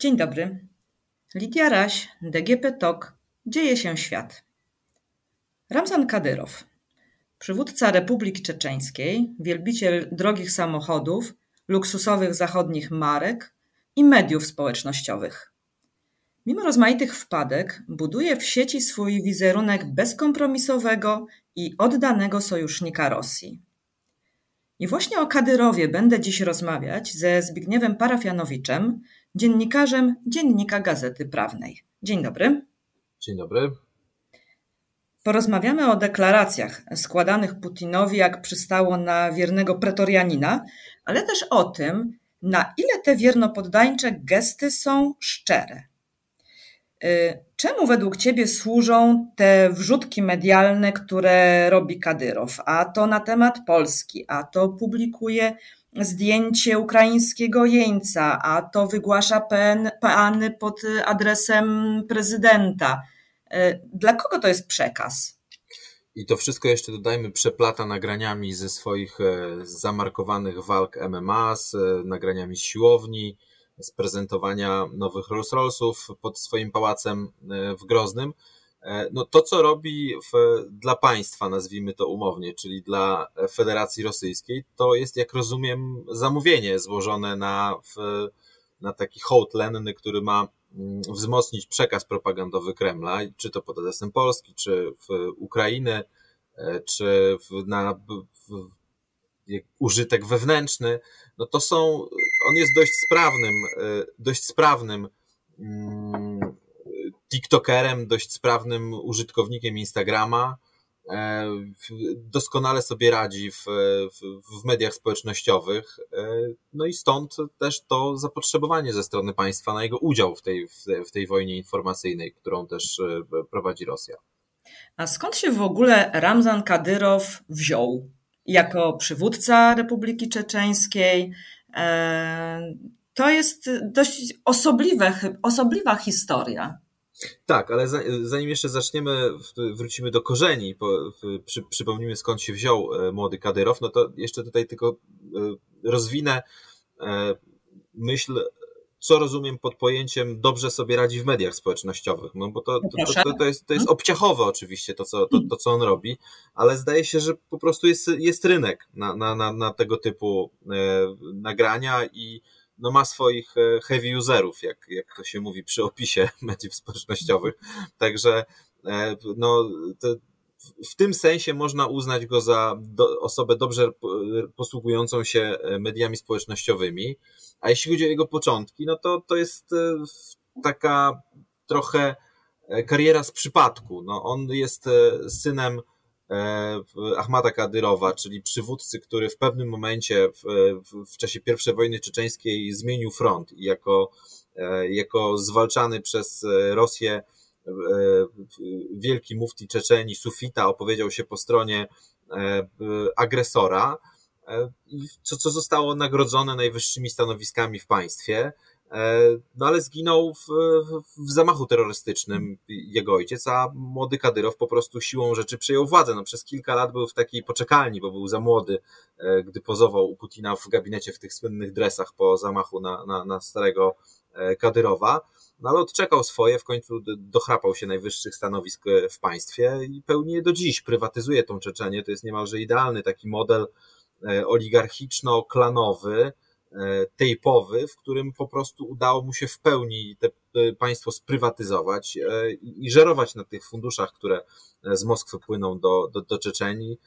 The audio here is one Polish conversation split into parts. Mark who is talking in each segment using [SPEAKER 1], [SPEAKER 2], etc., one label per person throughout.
[SPEAKER 1] Dzień dobry. Lidia Raś, DGP TOK. Dzieje się świat. Ramzan Kadyrow, przywódca Republiki Czeczeńskiej, wielbiciel drogich samochodów, luksusowych zachodnich marek i mediów społecznościowych. Mimo rozmaitych wpadek, buduje w sieci swój wizerunek bezkompromisowego i oddanego sojusznika Rosji. I właśnie o Kadyrowie będę dziś rozmawiać ze Zbigniewem Parafianowiczem, dziennikarzem Dziennika Gazety Prawnej. Dzień dobry.
[SPEAKER 2] Dzień dobry.
[SPEAKER 1] Porozmawiamy o deklaracjach składanych Putinowi, jak przystało na wiernego pretorianina, ale też o tym, na ile te wiernopoddańcze gesty są szczere. Y, czemu według Ciebie służą te wrzutki medialne, które robi Kadyrow? A to na temat Polski, a to publikuje zdjęcie ukraińskiego jeńca, a to wygłasza peany pod adresem prezydenta. Y, dla kogo to jest przekaz?
[SPEAKER 2] I to wszystko jeszcze dodajmy, przeplata nagraniami ze swoich e, zamarkowanych walk MMA, z e, nagraniami z siłowni, z prezentowania nowych Rolls Royce'ów pod swoim pałacem e, w Groznym. E, no to, co robi w, dla państwa, nazwijmy to umownie, czyli dla Federacji Rosyjskiej, to jest, jak rozumiem, zamówienie złożone na, w, na taki hołd lenny, który ma mm, wzmocnić przekaz propagandowy Kremla, czy to pod adresem Polski, czy w Ukrainy, e, czy w, na w, użytek wewnętrzny, no to są, on jest dość sprawnym, e, dość sprawnym mm, TikTokerem, dość sprawnym użytkownikiem Instagrama. E, doskonale sobie radzi w, w, w, mediach społecznościowych. E, no i stąd też to zapotrzebowanie ze strony państwa na jego udział w tej, w tej wojnie informacyjnej, którą też prowadzi Rosja.
[SPEAKER 1] A skąd się w ogóle Ramzan Kadyrow wziął? jako przywódca Republiki Czeczeńskiej. E, to jest dość osobliwe, osobliwa historia.
[SPEAKER 2] Tak, ale zanim jeszcze zaczniemy, wrócimy do korzeni, przy, przypomnimy skąd się wziął e, młody Kadyrow, no to jeszcze tutaj tylko e, rozwinę myśl co rozumiem pod pojęciem dobrze sobie radzi w mediach społecznościowych, no bo to, to, to, to, jest, to jest obciachowe oczywiście to co, to, to, co on robi, ale zdaje się, że po prostu jest, jest rynek na, na, na, na tego typu e, nagrania i no ma swoich e, heavy userów, jak, jak to się mówi przy opisie mediów społecznościowych. Także e, no, w tym sensie można uznać go za do, osobę dobrze posługującą się e, mediami społecznościowymi. A jeśli chodzi o jego początki, no to to jest e, taka trochę e, kariera z przypadku. No, on jest synem Ahmada Kadyrowa, czyli przywódcy, który w pewnym momencie w, w, czasie I wojny czeczeńskiej zmienił front i jako, jako zwalczany przez Rosję E, wielki mufti Czeczeni, Sufita, opowiedział się po stronie e, agresora, e, co, co zostało nagrodzone najwyższymi stanowiskami w państwie. No ale zginął w, w, zamachu terrorystycznym jego ojciec, a młody Kadyrow po prostu siłą rzeczy przejął władzę. No, przez kilka lat był w takiej poczekalni, bo był za młody, gdy pozował u Putina w gabinecie w tych słynnych dresach po zamachu na, na, na starego Kadyrowa. No ale odczekał swoje, w końcu dochrapał się najwyższych stanowisk e, w państwie i pełni do dziś. Prywatyzuje tą Czeczenię. To jest niemalże idealny taki model e, oligarchiczno-klanowy, e, tejpowy, w którym po prostu udało mu się w pełni te państwo sprywatyzować i żerować na tych funduszach, które z Moskwy płyną do, do, do Czeczenii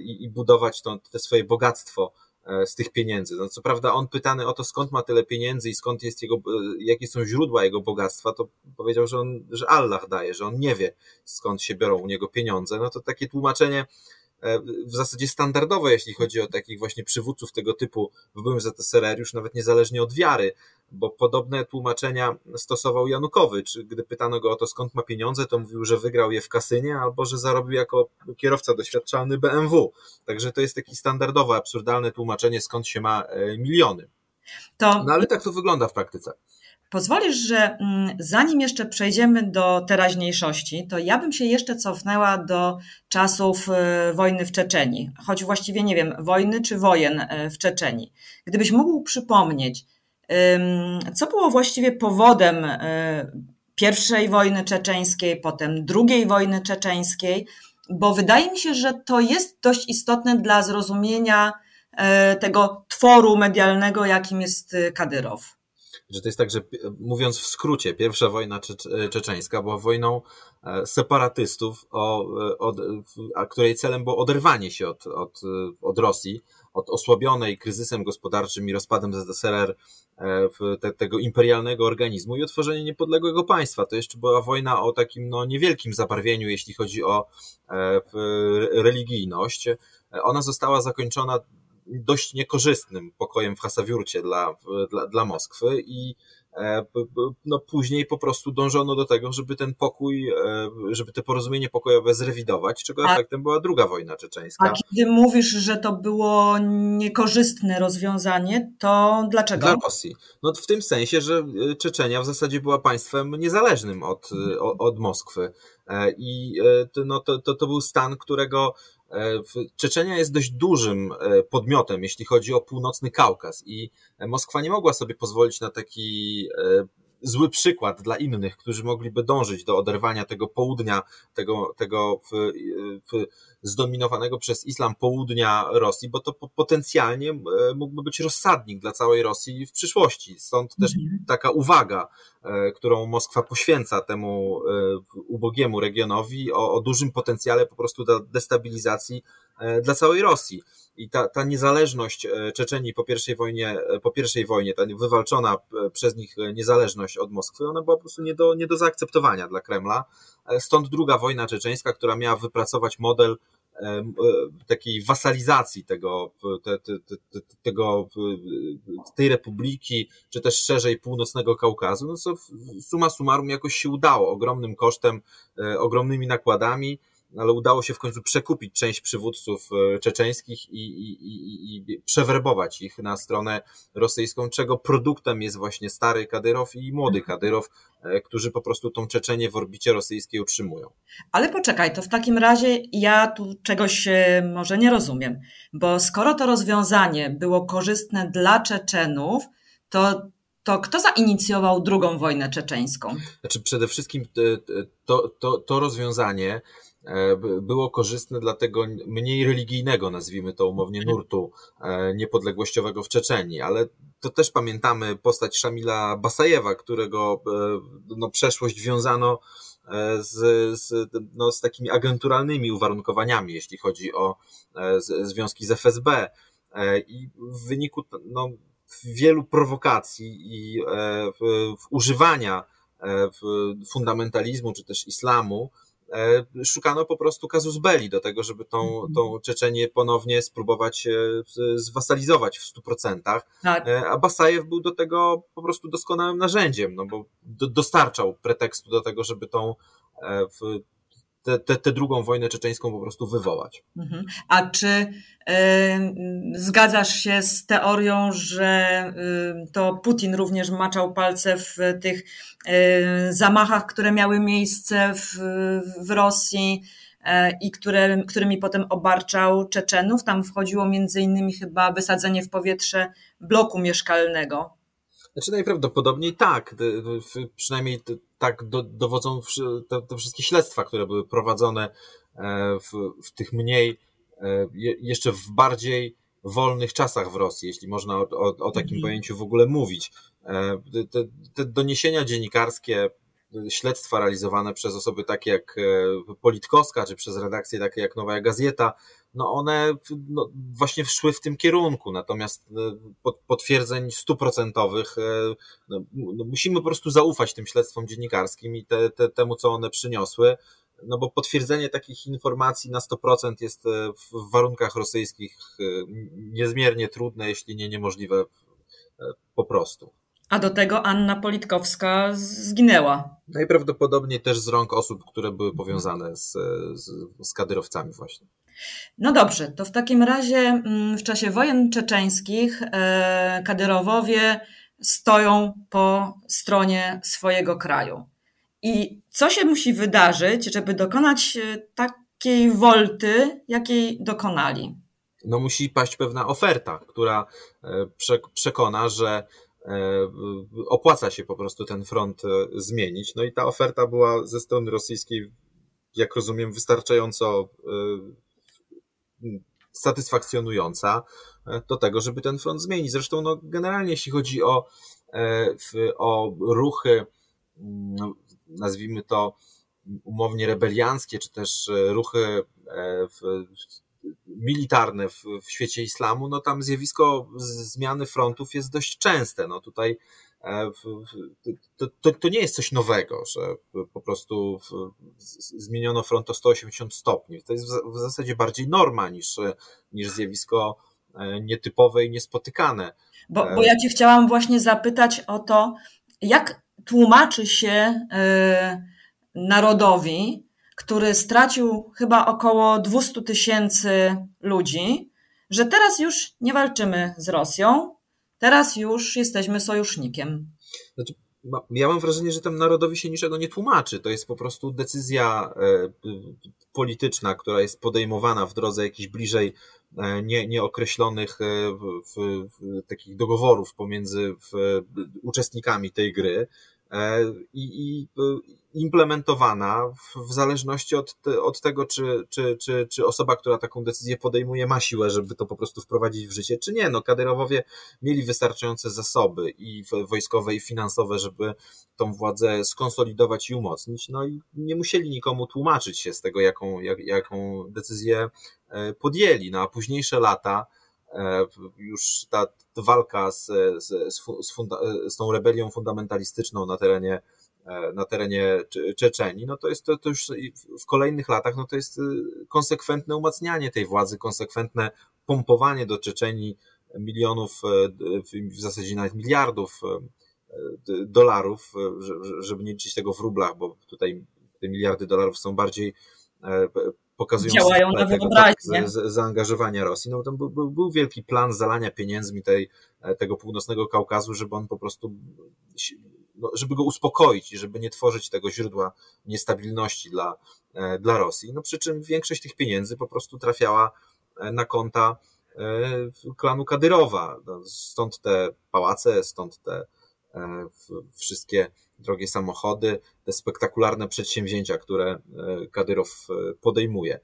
[SPEAKER 2] i, i budować to, te swoje bogactwo E, z tych pieniędzy. No, co prawda on pytany o to, skąd ma tyle pieniędzy i skąd jest jego, e, jakie są źródła jego bogactwa, to powiedział, że on, że Allah daje, że on nie wie, skąd się biorą u niego pieniądze. No to takie tłumaczenie E, w zasadzie standardowe, jeśli chodzi o takich właśnie przywódców tego typu w byłym ZSRR, już nawet niezależnie od wiary, bo podobne tłumaczenia stosował Janukowycz. Gdy pytano go o to, skąd ma pieniądze, to mówił, że wygrał je w kasynie albo że zarobił jako kierowca doświadczalny BMW. Także to jest takie standardowe, absurdalne tłumaczenie, skąd się ma e, miliony. To... No ale tak to wygląda w praktyce.
[SPEAKER 1] Pozwolisz, że mm, zanim jeszcze przejdziemy do teraźniejszości, to ja bym się jeszcze cofnęła do czasów e, wojny w Czeczeni, choć właściwie nie wiem, wojny czy wojen e, w Czeczeni. Gdybyś mógł przypomnieć, Co było właściwie powodem pierwszej wojny czeczeńskiej, potem drugiej wojny czeczeńskiej? Bo wydaje mi się, że to jest dość istotne dla zrozumienia tego tworu medialnego, jakim jest Kadyrow
[SPEAKER 2] że to jest tak, że mówiąc w skrócie, pierwsza wojna cze czeczeńska była wojną e, separatystów, o, e, od, a której celem było oderwanie się od, od, od Rosji, od osłabionej kryzysem gospodarczym i rozpadem ZSRR e, te, tego imperialnego organizmu i otworzenie niepodległego państwa. To jeszcze była wojna o takim no, niewielkim zabarwieniu, jeśli chodzi o religijność. Ona została zakończona dość niekorzystnym pokojem w Hasawiurcie dla, dla, dla Moskwy i e, no później po prostu dążono do tego, żeby ten pokój, e, żeby te porozumienie pokojowe zrewidować, czego a, efektem była druga wojna czeczeńska.
[SPEAKER 1] A kiedy mówisz, że to było niekorzystne rozwiązanie, to dlaczego?
[SPEAKER 2] Dla Rosji. No w tym sensie, że e, Czeczenia w zasadzie była państwem niezależnym od, od, Moskwy. I no, to, to, to był stan, którego Czeczenia jest dość dużym e, podmiotem, jeśli chodzi o północny Kaukaz i Moskwa nie mogła sobie pozwolić na taki e, zły przykład dla innych, którzy mogliby dążyć do oderwania tego południa, tego, tego w, w zdominowanego przez islam południa Rosji, bo to potencjalnie mógłby być rozsadnik dla całej Rosji w przyszłości. Stąd też mhm. taka uwaga, którą Moskwa poświęca temu ubogiemu regionowi o, o dużym potencjale po prostu do destabilizacji dla całej Rosji. I ta, ta niezależność e, Czeczenii po pierwszej wojnie, e, po pierwszej wojnie, ta wywalczona e, przez nich niezależność od Moskwy, ona była po prostu nie do, nie do zaakceptowania dla Kremla. Stąd druga wojna czeczeńska, która miała wypracować model takiej wasalizacji tego, te, te, te, tego, tej republiki, czy też szerzej północnego Kaukazu, no co suma summarum jakoś się udało ogromnym kosztem, ogromnymi nakładami ale udało się w końcu przekupić część przywódców e, czeczeńskich i, i, i, i przewerbować ich na stronę rosyjską, czego produktem jest właśnie stary Kadyrow i młody Kadyrow, e, którzy po prostu tą Czeczenię w orbicie rosyjskiej utrzymują.
[SPEAKER 1] Ale poczekaj, to w takim razie ja tu czegoś e, może nie rozumiem, bo skoro to rozwiązanie było korzystne dla Czeczenów, to to kto zainicjował drugą wojnę czeczeńską?
[SPEAKER 2] Znaczy przede wszystkim to, to, to rozwiązanie było korzystne dla tego mniej religijnego, nazwijmy to umownie, nurtu e, niepodległościowego w Czeczenii, ale to też pamiętamy postać Szamila Basajewa, którego e, no, przeszłość wiązano z, z, no, z takimi agenturalnymi uwarunkowaniami, jeśli chodzi o związki z FSB. I w wyniku no, wielu prowokacji i używania fundamentalizmu czy też islamu, E, szukano po prostu kazus belli do tego, żeby tą, mhm. tą Czeczenię ponownie spróbować e, zwasalizować w stu procentach. Tak. E, a Basajew był do tego po prostu doskonałym narzędziem, no bo dostarczał pretekstu do tego, żeby tą w tę, tę, drugą wojnę czeczeńską po prostu wywołać. Mhm.
[SPEAKER 1] A czy y, zgadzasz się z teorią, że y, to Putin również maczał palce w tych y, zamachach, które miały miejsce w, w Rosji? i które, którymi potem obarczał Czeczenów. Tam wchodziło między innymi chyba wysadzenie w powietrze bloku mieszkalnego.
[SPEAKER 2] Znaczy najprawdopodobniej tak. Przynajmniej tak dowodzą te, te wszystkie śledztwa, które były prowadzone e, w, w tych mniej, e, jeszcze w bardziej wolnych czasach w Rosji, jeśli można o, o, o takim mhm. pojęciu w ogóle mówić. E, te, te doniesienia dziennikarskie, śledztwa realizowane przez osoby takie jak Politkowska, czy przez redakcje takie jak Nowa Gazeta, no one no, właśnie szły w tym kierunku, natomiast e, potwierdzeń stuprocentowych e, no, no, musimy po prostu zaufać tym śledztwom dziennikarskim i te, te, temu, co one przyniosły, no bo potwierdzenie takich informacji na 100% jest e, w warunkach rosyjskich niezmiernie trudne, jeśli nie niemożliwe po prostu.
[SPEAKER 1] A do tego Anna Politkowska zginęła.
[SPEAKER 2] Najprawdopodobniej też z rąk osób, które były powiązane z, z, z kadyrowcami właśnie.
[SPEAKER 1] No dobrze, to w takim razie mm, w czasie wojen czeczeńskich e, Kadyrowowie stoją po stronie swojego kraju. I co się musi wydarzyć, żeby dokonać e, takiej wolty, jakiej dokonali?
[SPEAKER 2] No musi paść pewna oferta, która e, przekona, że opłaca się po prostu ten front zmienić. No i ta oferta była ze strony rosyjskiej, jak rozumiem, wystarczająco satysfakcjonująca do tego, żeby ten front zmienić. Zresztą no, generalnie jeśli chodzi o, o ruchy, no, nazwijmy to umownie rebelianckie, czy też ruchy w, militarne w, w świecie islamu, no tam zjawisko zmiany frontów jest dość częste. No tutaj e, to, to, to nie jest coś nowego, że po prostu zmieniono front o 180 stopni. To jest w zasadzie bardziej norma niż, niż zjawisko e, nietypowe i niespotykane.
[SPEAKER 1] Bo, bo ja Cię chciałam właśnie zapytać o to, jak tłumaczy się narodowi, który stracił chyba około 200 tysięcy ludzi, że teraz już nie walczymy z Rosją, teraz już jesteśmy sojusznikiem.
[SPEAKER 2] Znaczy, ja mam wrażenie, że temu narodowi się niczego nie tłumaczy. To jest po prostu decyzja e, polityczna, która jest podejmowana w drodze jakichś bliżej e, nie, nieokreślonych e, w, w, takich dogoworów pomiędzy uczestnikami tej gry. I, i, implementowana w, zależności od, od tego, czy, czy, czy, czy osoba, która taką decyzję podejmuje, ma siłę, żeby to po prostu wprowadzić w życie, czy nie. No, Kadyrowowie mieli wystarczające zasoby i wojskowe, i finansowe, żeby tą władzę skonsolidować i umocnić, no i nie musieli nikomu tłumaczyć się z tego, jaką, jak, jaką decyzję e, podjęli. No a późniejsze lata, e, już ta walka z, z, z, funda, z tą rebelią fundamentalistyczną na terenie E, na terenie Czeczenii, no to jest to, to, już w kolejnych latach, no to jest y, konsekwentne umacnianie tej władzy, konsekwentne pompowanie do Czeczenii milionów, e, w zasadzie nawet miliardów e, dolarów, żeby nie liczyć tego w rublach, bo tutaj te miliardy dolarów są bardziej pokazują
[SPEAKER 1] Działają na tego, tak,
[SPEAKER 2] zaangażowania Rosji. No, to był, był, był, wielki plan zalania pieniędzmi tej, tego północnego Kaukazu, żeby on po prostu no, żeby go uspokoić i żeby nie tworzyć tego źródła niestabilności dla, e, dla Rosji. No przy czym większość tych pieniędzy po prostu trafiała e, na konta e, klanu Kadyrowa. No, stąd te pałace, stąd te wszystkie drogie samochody, te spektakularne przedsięwzięcia, które Kadyrow podejmuje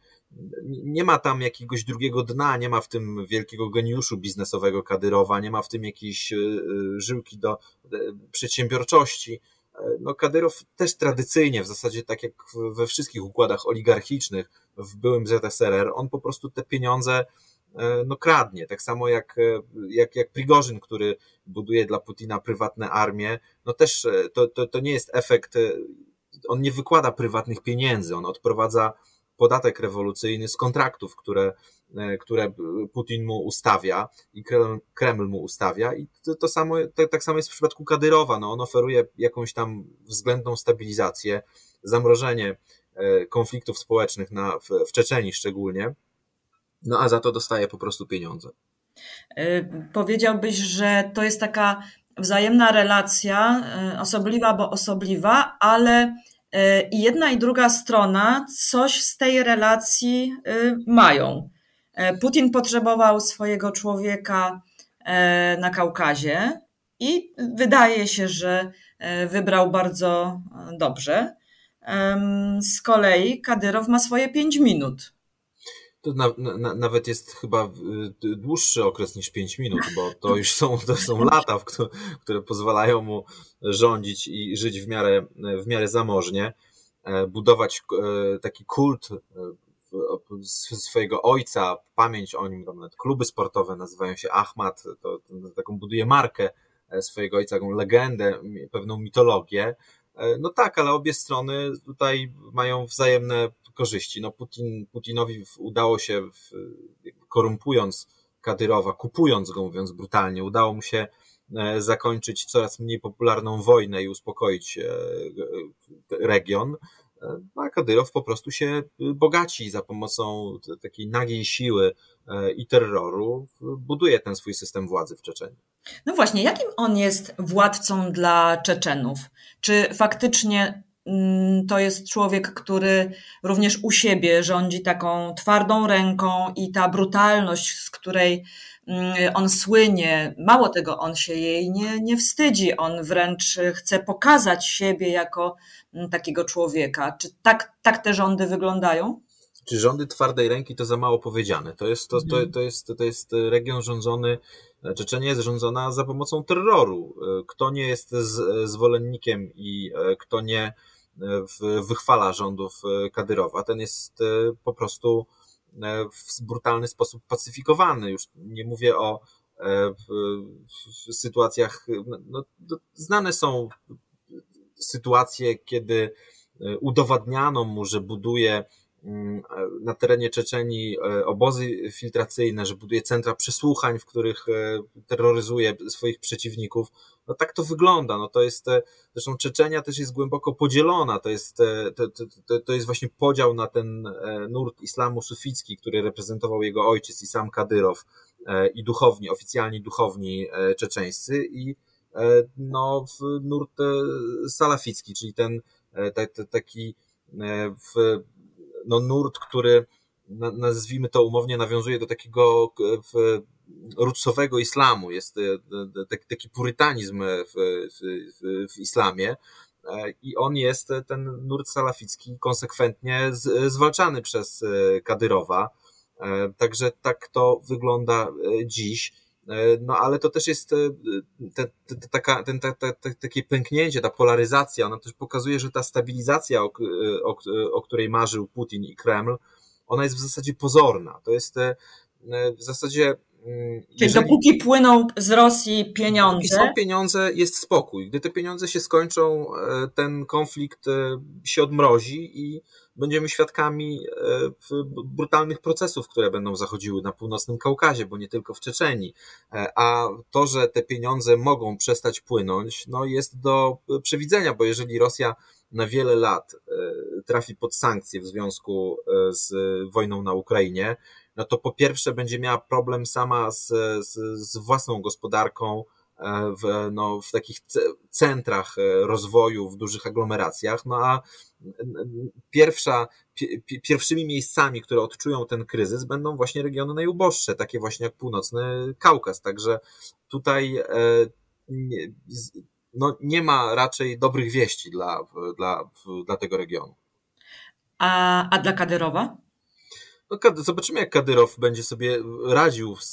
[SPEAKER 2] nie ma tam jakiegoś drugiego dna, nie ma w tym wielkiego geniuszu biznesowego Kadyrowa, nie ma w tym jakiejś e, e, żyłki do e, przedsiębiorczości. No, Kadyrow też tradycyjnie, w zasadzie tak jak we wszystkich układach oligarchicznych w byłym ZSRR, on po prostu te pieniądze no, kradnie. Tak samo jak, jak, jak Prigorzyn, który buduje dla Putina prywatne armie, no też to, to, to nie jest efekt, on nie wykłada prywatnych pieniędzy, on odprowadza podatek rewolucyjny z kontraktów, które, e, które Putin mu ustawia i Kreml mu ustawia. I to, to samo, to, tak samo jest w przypadku Kadyrowa. No, on oferuje jakąś tam względną stabilizację, zamrożenie e, konfliktów społecznych na, w, w Czeczeni szczególnie, no a za to dostaje po prostu pieniądze.
[SPEAKER 1] E, powiedziałbyś, że to jest taka wzajemna relacja, osobliwa, bo osobliwa, ale i jedna i druga strona coś z tej relacji y, mają. Putin potrzebował swojego człowieka na Kaukazie i wydaje się, że wybrał bardzo dobrze. Z kolei Kadyrow ma swoje pięć minut.
[SPEAKER 2] To na, na, nawet jest chyba dłuższy okres niż 5 minut, bo to już są, to są lata, które, które pozwalają mu rządzić i żyć w miarę, w miarę zamożnie, e, budować e, taki kult e, swojego ojca, pamięć o nim, tam nawet kluby sportowe nazywają się Ahmad, to, to taką buduje markę swojego ojca, taką legendę, pewną mitologię. No tak, ale obie strony tutaj mają wzajemne korzyści. No Putin, Putinowi udało się, korumpując Kadyrowa, kupując go, mówiąc brutalnie, udało mu się e, zakończyć coraz mniej popularną wojnę i uspokoić e, region. E, no, a Kadyrow po prostu się bogaci za pomocą takiej nagiej siły i terroru, buduje ten swój system władzy w Czeczeniu.
[SPEAKER 1] No właśnie, jakim on jest władcą dla Czeczenów? Czy faktycznie to jest człowiek, który również u siebie rządzi taką twardą ręką i ta brutalność, z której mm, on słynie, mało tego, on się jej nie, nie wstydzi, on wręcz chce pokazać siebie jako mm, takiego człowieka. Czy tak, tak te rządy wyglądają?
[SPEAKER 2] Czy rządy twardej ręki to za mało powiedziane? To jest, to, to, mhm. to jest, to jest region rządzony, Czeczenia jest rządzona za pomocą terroru. Kto nie jest zwolennikiem i e, kto nie e, wychwala rządów e, Kadyrowa, ten jest po prostu w brutalny sposób pacyfikowany. Już nie mówię o sytuacjach, no, znane są sytuacje, kiedy udowadniano mu, że buduje na terenie Czeczenii e, obozy filtracyjne, że buduje centra przesłuchań, w których e, terroryzuje swoich przeciwników. No tak to wygląda. No to jest, e, zresztą Czeczenia też jest głęboko podzielona. To jest, to, to, to jest właśnie podział na ten nurt islamu suficki, który reprezentował jego ojciec Isam Kadyrow i duchowni, oficjalni duchowni czeczeńscy i no, w nurt salaficki, czyli ten taki w no, nurt, który nazwijmy to umownie, nawiązuje do takiego rutsowego islamu. Jest e, taki, purytanizm w, w, w islamie. E, I on jest, ten nurt salaficki, konsekwentnie zwalczany przez e, Kadyrowa. Także tak to wygląda dziś. No ale to też jest te, te, te, taka, ten, te, takie pęknięcie, ta polaryzacja, ona też pokazuje, że ta stabilizacja, o, o, o której marzył Putin i Kreml, ona jest w zasadzie pozorna. To jest w zasadzie
[SPEAKER 1] Czyli jeżeli, dopóki płyną z Rosji pieniądze.
[SPEAKER 2] są pieniądze, jest spokój. Gdy te pieniądze się skończą, e, ten konflikt e, się odmrozi i będziemy świadkami e, brutalnych procesów, które będą zachodziły na północnym Kaukazie, bo nie tylko w Czeczeni. A to, że te pieniądze mogą przestać płynąć, no jest do przewidzenia, bo jeżeli Rosja na wiele lat trafi pod sankcje w związku z wojną na Ukrainie, no to po pierwsze będzie miała problem sama z, z, z własną gospodarką, e, w, no, w takich centrach e, rozwoju, w dużych aglomeracjach, no a pierwsza, pierwszymi miejscami, które odczują ten kryzys, będą właśnie regiony najuboższe, takie właśnie jak północny Kaukaz. Także tutaj e, no, nie ma raczej dobrych wieści dla, dla, dla tego regionu.
[SPEAKER 1] A, a dla Kadyrowa?
[SPEAKER 2] No, zobaczymy, jak Kadyrow będzie sobie radził z,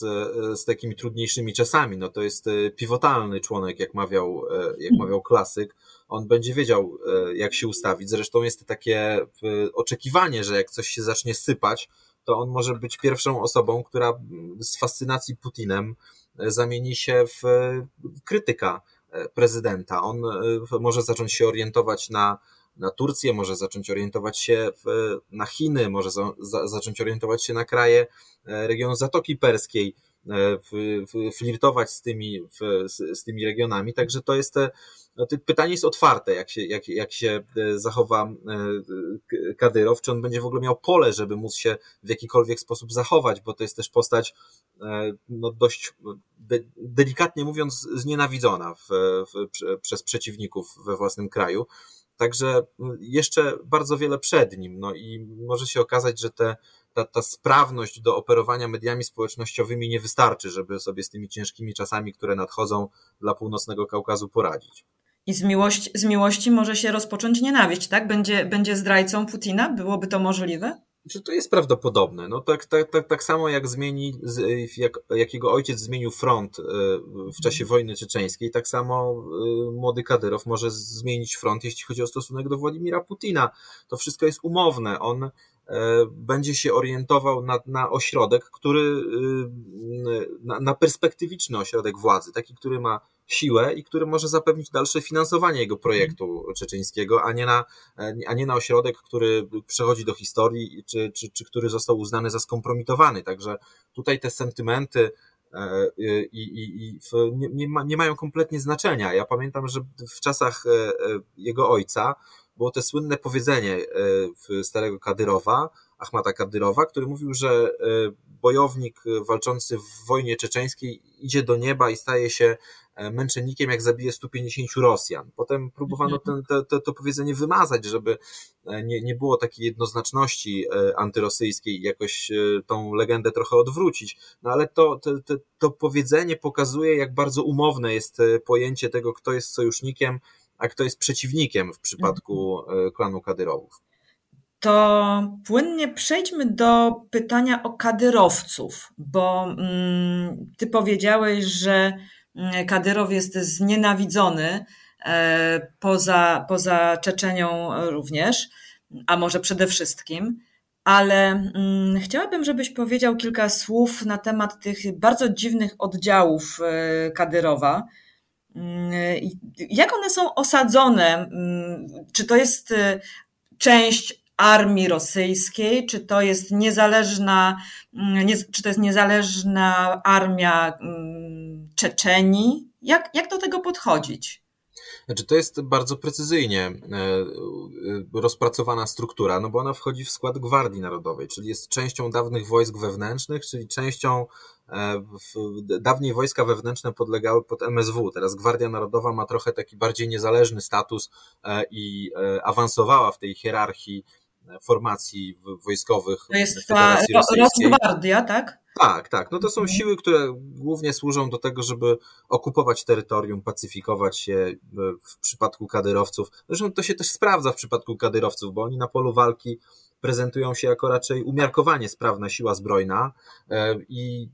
[SPEAKER 2] z takimi trudniejszymi czasami. No, to jest e, pivotalny członek, jak mawiał, e, jak mawiał klasyk. On będzie wiedział, e, jak się ustawić. Zresztą jest takie oczekiwanie, że jak coś się zacznie sypać, to on może być pierwszą osobą, która z fascynacji Putinem zamieni się w krytyka prezydenta. On może zacząć się orientować na na Turcję, może zacząć orientować się w, na Chiny, może za, za, zacząć orientować się na kraje e, regionu Zatoki Perskiej, e, w, w, flirtować z tymi, z, z, tymi regionami. Także to jest, e, no, pytanie jest otwarte, jak się, jak, jak się zachowa Kadyrow, czy on będzie w ogóle miał pole, żeby móc się w jakikolwiek sposób zachować, bo to jest też postać no, dość de, delikatnie mówiąc znienawidzona w, przez przeciwników we własnym kraju. Także mm, jeszcze bardzo wiele przed nim. No i może się okazać, że te, ta, ta sprawność do operowania mediami społecznościowymi nie wystarczy, żeby sobie z tymi ciężkimi czasami, które nadchodzą dla północnego Kaukazu poradzić.
[SPEAKER 1] I z miłości, z miłości może się rozpocząć nienawiść, tak? Będzie, będzie zdrajcą Putina? Byłoby to możliwe?
[SPEAKER 2] Czy to jest prawdopodobne? No tak, tak, tak, tak samo jak zmieni, jak, jak jego ojciec zmienił front e, w czasie wojny czeczeńskiej, tak samo e, młody Kadyrow może zmienić front, jeśli chodzi o stosunek do Władimira Putina. To wszystko jest umowne. On będzie się orientował na, na ośrodek, który, na, na perspektywiczny ośrodek władzy, taki, który ma siłę i który może zapewnić dalsze finansowanie jego projektu czeczeńskiego, a nie na, a nie na ośrodek, który przechodzi do historii, czy, czy, czy który został uznany za skompromitowany. Także tutaj te sentymenty e, i, i, i nie, nie, ma, nie mają kompletnie znaczenia. Ja pamiętam, że w czasach e, e, jego ojca było to słynne powiedzenie starego Kadyrowa, Ahmata Kadyrowa, który mówił, że bojownik walczący w wojnie czeczeńskiej idzie do nieba i staje się E, męczennikiem, jak zabije 150 Rosjan. Potem próbowano mhm. ten, to, to powiedzenie wymazać, żeby e, nie, nie było takiej jednoznaczności e, antyrosyjskiej, jakoś tą legendę trochę odwrócić. No ale to, to, to, to powiedzenie pokazuje, jak bardzo umowne jest pojęcie tego, kto jest sojusznikiem, a kto jest przeciwnikiem w przypadku mhm. klanu Kadyrowów.
[SPEAKER 1] To płynnie przejdźmy do pytania o kadyrowców, bo mm, ty powiedziałeś, że Mm, Kadyrow jest znienawidzony e, poza, poza Czeczenią również, a może przede wszystkim. Ale mm, chciałabym, żebyś powiedział kilka słów na temat tych bardzo dziwnych oddziałów e, Kadyrowa. Mm, jak one są osadzone? Czy to jest e, część armii rosyjskiej, czy to jest niezależna, nie, czy to jest niezależna armia Czeczeni? Jak, jak do tego podchodzić?
[SPEAKER 2] Znaczy, to jest bardzo precyzyjnie e, e, rozpracowana struktura, no bo ona wchodzi w skład Gwardii Narodowej, czyli jest częścią dawnych wojsk wewnętrznych, czyli częścią e, dawniej wojska wewnętrzne podlegały pod MSW. Teraz Gwardia Narodowa ma trochę taki bardziej niezależny status i awansowała w tej hierarchii formacji wojskowych.
[SPEAKER 1] To jest ta Rosgwardia, tak?
[SPEAKER 2] Tak, tak. No to są mhm. siły, które głównie służą do tego, żeby okupować terytorium, pacyfikować się e, w przypadku kadyrowców. Zresztą to się też sprawdza w przypadku kadyrowców, bo oni na polu walki prezentują się jako raczej umiarkowanie sprawna siła zbrojna e, i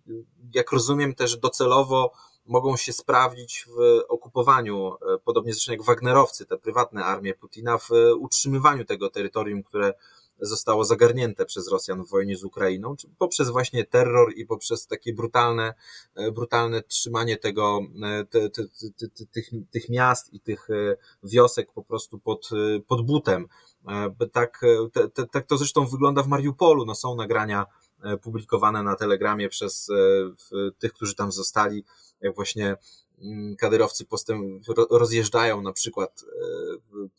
[SPEAKER 2] jak rozumiem też docelowo mogą się sprawdzić w okupowaniu, e, podobnie zresztą jak Wagnerowcy, te prywatne armie Putina, w utrzymywaniu tego terytorium, które zostało zagarnięte przez Rosjan w wojnie z Ukrainą, poprzez właśnie terror i poprzez takie brutalne, e, brutalne trzymanie tego, e, te, te, te, tych, tych miast i tych wiosek po prostu pod, pod butem. Tak, tak to zresztą wygląda w Mariupolu. No, są nagrania publikowane na Telegramie przez tych, którzy tam zostali jak właśnie mm, kadyrowcy postęp, rozjeżdżają na przykład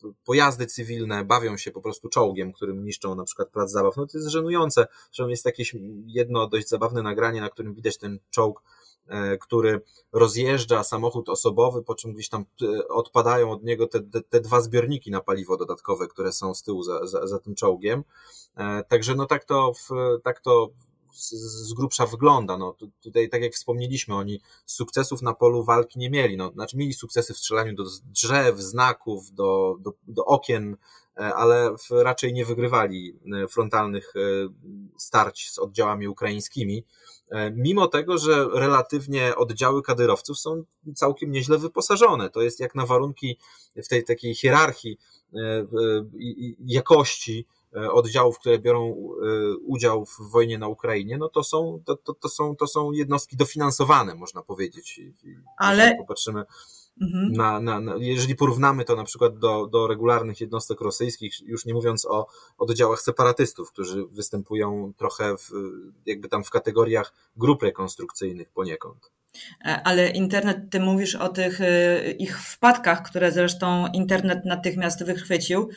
[SPEAKER 2] e, pojazdy cywilne, bawią się po prostu czołgiem, którym niszczą na przykład plac zabaw. No to jest żenujące. Zresztą jest jakieś jedno dość zabawne nagranie, na którym widać ten czołg, e, który rozjeżdża samochód osobowy, po czym gdzieś tam e, odpadają od niego te, te, te dwa zbiorniki na paliwo dodatkowe, które są z tyłu za, za, za tym czołgiem. Także no tak to, w, tak to z grubsza wygląda. No, tutaj, tak jak wspomnieliśmy, oni sukcesów na polu walki nie mieli. No, znaczy mieli sukcesy w strzelaniu do drzew, znaków, do, do, do okien, e, ale raczej nie wygrywali e, frontalnych e, starć z oddziałami ukraińskimi. Mimo tego, że relatywnie oddziały kadyrowców są całkiem nieźle wyposażone. To jest jak na warunki w tej takiej hierarchii jakości oddziałów, które biorą e, udział w wojnie na Ukrainie, no to są, to, to, to są, to są jednostki dofinansowane, można powiedzieć.
[SPEAKER 1] Ale.
[SPEAKER 2] Jeżeli popatrzymy mhm. na, na, na, jeżeli porównamy to na przykład do, do regularnych jednostek rosyjskich, już nie mówiąc o oddziałach separatystów, którzy występują trochę w, jakby tam w kategoriach grup rekonstrukcyjnych poniekąd.
[SPEAKER 1] E, ale internet, ty mówisz o tych ich wpadkach, które zresztą internet natychmiast wychwycił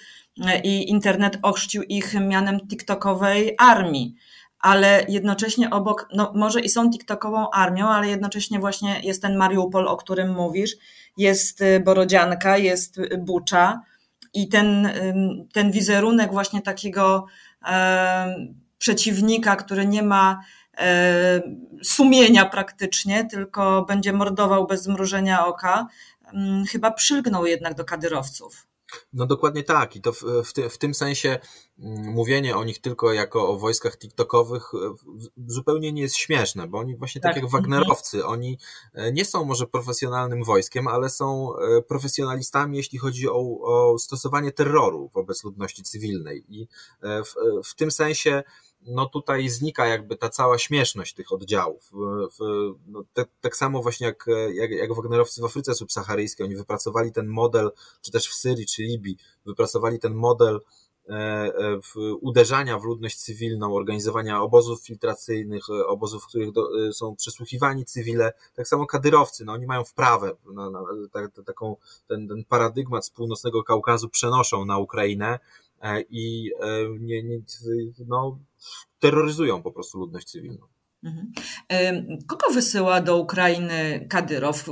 [SPEAKER 1] i internet ochrzcił ich mianem TikTokowej armii. Ale jednocześnie obok, no może i są TikTokową armią, ale jednocześnie właśnie jest ten Mariupol, o którym mówisz, jest y, Borodzianka, jest Bucza i ten, ten wizerunek właśnie takiego e, przeciwnika, który nie ma e, sumienia praktycznie, tylko będzie mordował bez zmrużenia oka, chyba przylgnął jednak do kadyrowców.
[SPEAKER 2] No dokładnie tak. I to w, w, ty, w, tym sensie mm, mówienie o nich tylko jako o wojskach TikTokowych e, zupełnie nie jest śmieszne, bo oni właśnie tak, tak jak Wagnerowcy, oni e, nie są może profesjonalnym wojskiem, ale są e, profesjonalistami, jeśli chodzi o, o stosowanie terroru wobec ludności cywilnej. I w, w tym sensie no tutaj znika jakby ta cała śmieszność tych oddziałów. No te, tak samo właśnie jak, jak, jak Wagnerowcy w Afryce Subsaharyjskiej, oni wypracowali ten model, czy też w Syrii, czy Libii, wypracowali ten model e, e, w uderzania w ludność cywilną, organizowania obozów filtracyjnych, e, obozów, w których do, są przesłuchiwani cywile. Tak samo kadyrowcy, no oni mają wprawę, na, na, taką, ten, ten paradygmat z północnego Kaukazu przenoszą na Ukrainę i nie, nie, no, terroryzują po prostu ludność cywilną.
[SPEAKER 1] Mhm. Kogo wysyła do Ukrainy Kadyrow?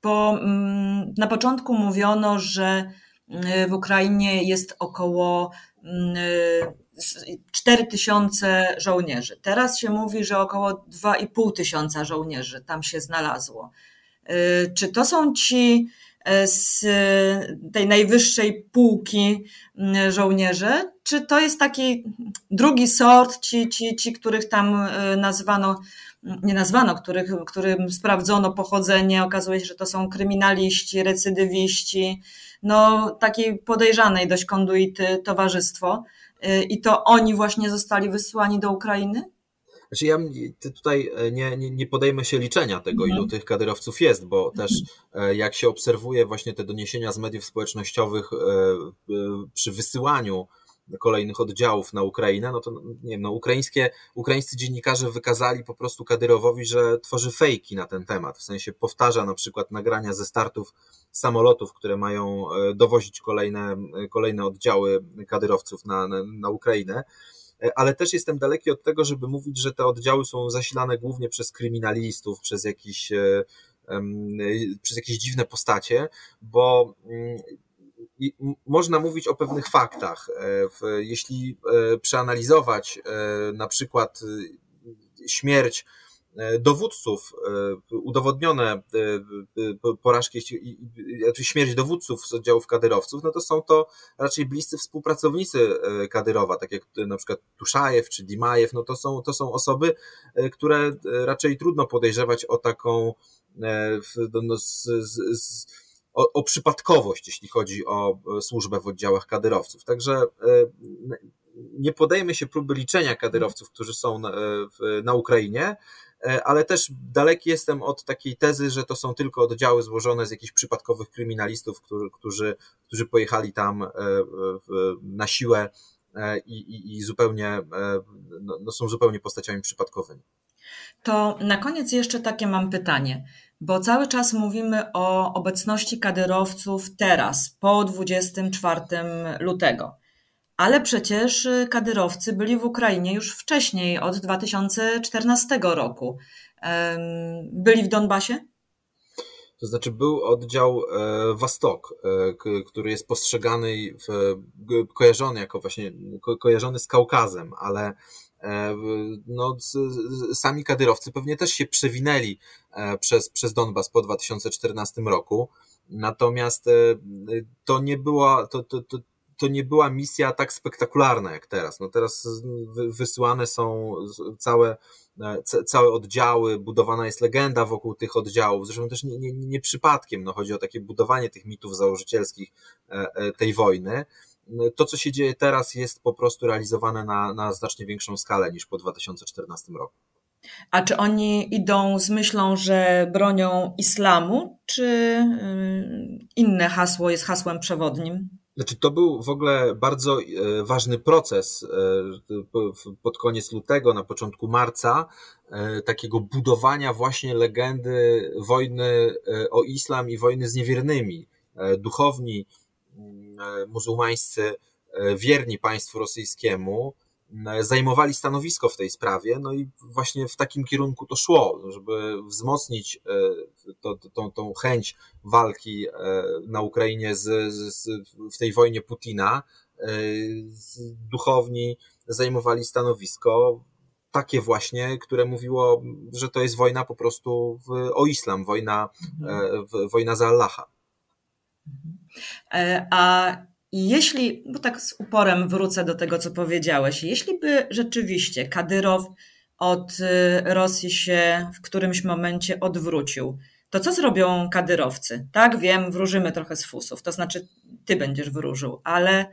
[SPEAKER 1] Po, mm, na początku mówiono, że w Ukrainie jest około 4 mm, tysiące żołnierzy. Teraz się mówi, że około 2,5 tysiąca żołnierzy tam się znalazło. Y, czy to są ci e, z tej najwyższej półki mm, żołnierze, czy to jest taki drugi sort, ci, ci, ci których tam e, nazwano, nie nazwano, których, którym sprawdzono pochodzenie, okazuje się, że to są kryminaliści, recydywiści, no takiej podejrzanej dość konduity towarzystwo e, i to oni właśnie zostali wysłani do Ukrainy?
[SPEAKER 2] Znaczy ja tutaj e, nie, nie, nie podejmę się liczenia tego, mhm. ilu tych kadyrowców jest, bo też jak się obserwuje właśnie te doniesienia z mediów społecznościowych przy wysyłaniu kolejnych oddziałów na Ukrainę, no to nie wiem, no ukraińskie, ukraińscy dziennikarze wykazali po prostu Kadyrowowi, że tworzy fejki na ten temat, w sensie powtarza na przykład nagrania ze startów samolotów, które mają dowozić kolejne, kolejne oddziały kadyrowców na, na, na Ukrainę. E, ale też jestem daleki od tego, żeby mówić, że te oddziały są zasilane głównie przez kryminalistów, przez jakieś, e, przez jakieś dziwne postacie, bo mm, można mówić o pewnych faktach. E, jeśli przeanalizować na przykład śmierć E, dowódców, e, udowodnione e, porażki, śmierć dowódców z oddziałów kadyrowców, no to są to raczej bliscy współpracownicy Kadyrowa, tak jak na przykład Tuszajew czy Dimajew, no to są, to są osoby, które raczej trudno podejrzewać o taką no, z, z, z, o, o przypadkowość, jeśli chodzi o służbę w oddziałach kadyrowców. Także nie podejmę się próby liczenia kadyrowców, którzy są na, na Ukrainie, E, ale też daleki jestem od takiej tezy, że to są tylko oddziały złożone z jakichś przypadkowych kryminalistów, którzy, którzy, którzy pojechali tam e, na siłę e, i, i, i zupełnie no, no, są zupełnie postaciami przypadkowymi.
[SPEAKER 1] To na koniec jeszcze takie mam pytanie, bo cały czas mówimy o obecności kadyrowców teraz, po 24 lutego. Ale przecież kadyrowcy byli w Ukrainie już wcześniej, od 2014 roku. Byli w Donbasie?
[SPEAKER 2] To znaczy był oddział e, Wastok, e, który jest postrzegany, kojarzony jako właśnie, kojarzony z Kaukazem, ale e, no, sami kadyrowcy pewnie też się przewinęli przez, przez Donbas po 2014 roku. Natomiast to nie była, to, to, to, to nie była misja tak spektakularna jak teraz. No teraz wysyłane są całe, e, całe oddziały, budowana jest legenda wokół tych oddziałów. Zresztą też nie, nie, nie przypadkiem, no chodzi o takie budowanie tych mitów założycielskich e, e, tej wojny. To, co się dzieje teraz, jest po prostu realizowane na, na znacznie większą skalę niż po 2014 roku.
[SPEAKER 1] A czy oni idą z myślą, że bronią islamu, czy y, inne hasło jest hasłem przewodnim?
[SPEAKER 2] Znaczy, to był w ogóle bardzo e, ważny proces e, pod koniec lutego, na początku marca, e, takiego budowania właśnie legendy wojny o islam i wojny z niewiernymi. Duchowni muzułmańscy, wierni państwu rosyjskiemu, zajmowali stanowisko w tej sprawie, no i właśnie w takim kierunku to szło, żeby wzmocnić e, to, to, tą, tą chęć walki e, na Ukrainie z, z, w tej wojnie Putina. E, duchowni zajmowali stanowisko takie właśnie, które mówiło, że to jest wojna po prostu w, o islam, wojna, mhm. w, wojna za Allaha.
[SPEAKER 1] A i jeśli, bo tak z uporem wrócę do tego, co powiedziałeś, jeśli by rzeczywiście Kadyrow od y, Rosji się w którymś momencie odwrócił, to co zrobią kadyrowcy? Tak, wiem, wróżymy trochę z fusów, to znaczy ty będziesz wróżył, ale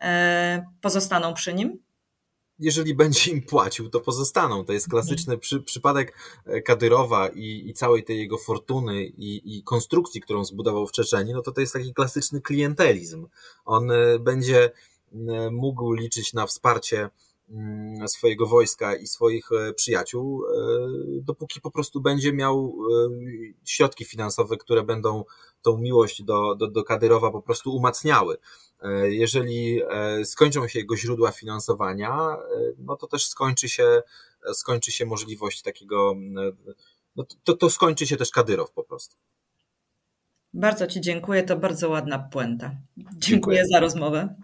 [SPEAKER 1] e, pozostaną przy nim?
[SPEAKER 2] Jeżeli będzie im płacił, to pozostaną. To jest mhm. klasyczny przy, przypadek e, Kadyrowa i, i całej tej jego fortuny i, i konstrukcji, którą zbudował w Czeczeniu, no to to jest taki klasyczny klientelizm. On e, będzie mógł liczyć na wsparcie swojego wojska i swoich przyjaciół, dopóki po prostu będzie miał środki finansowe, które będą tą miłość do, do, do Kadyrowa po prostu umacniały. Jeżeli skończą się jego źródła finansowania, no to też skończy się, skończy się możliwość takiego, no to, to skończy się też Kadyrow po prostu.
[SPEAKER 1] Bardzo Ci dziękuję, to bardzo ładna puenta. Dziękuję, dziękuję. za rozmowę.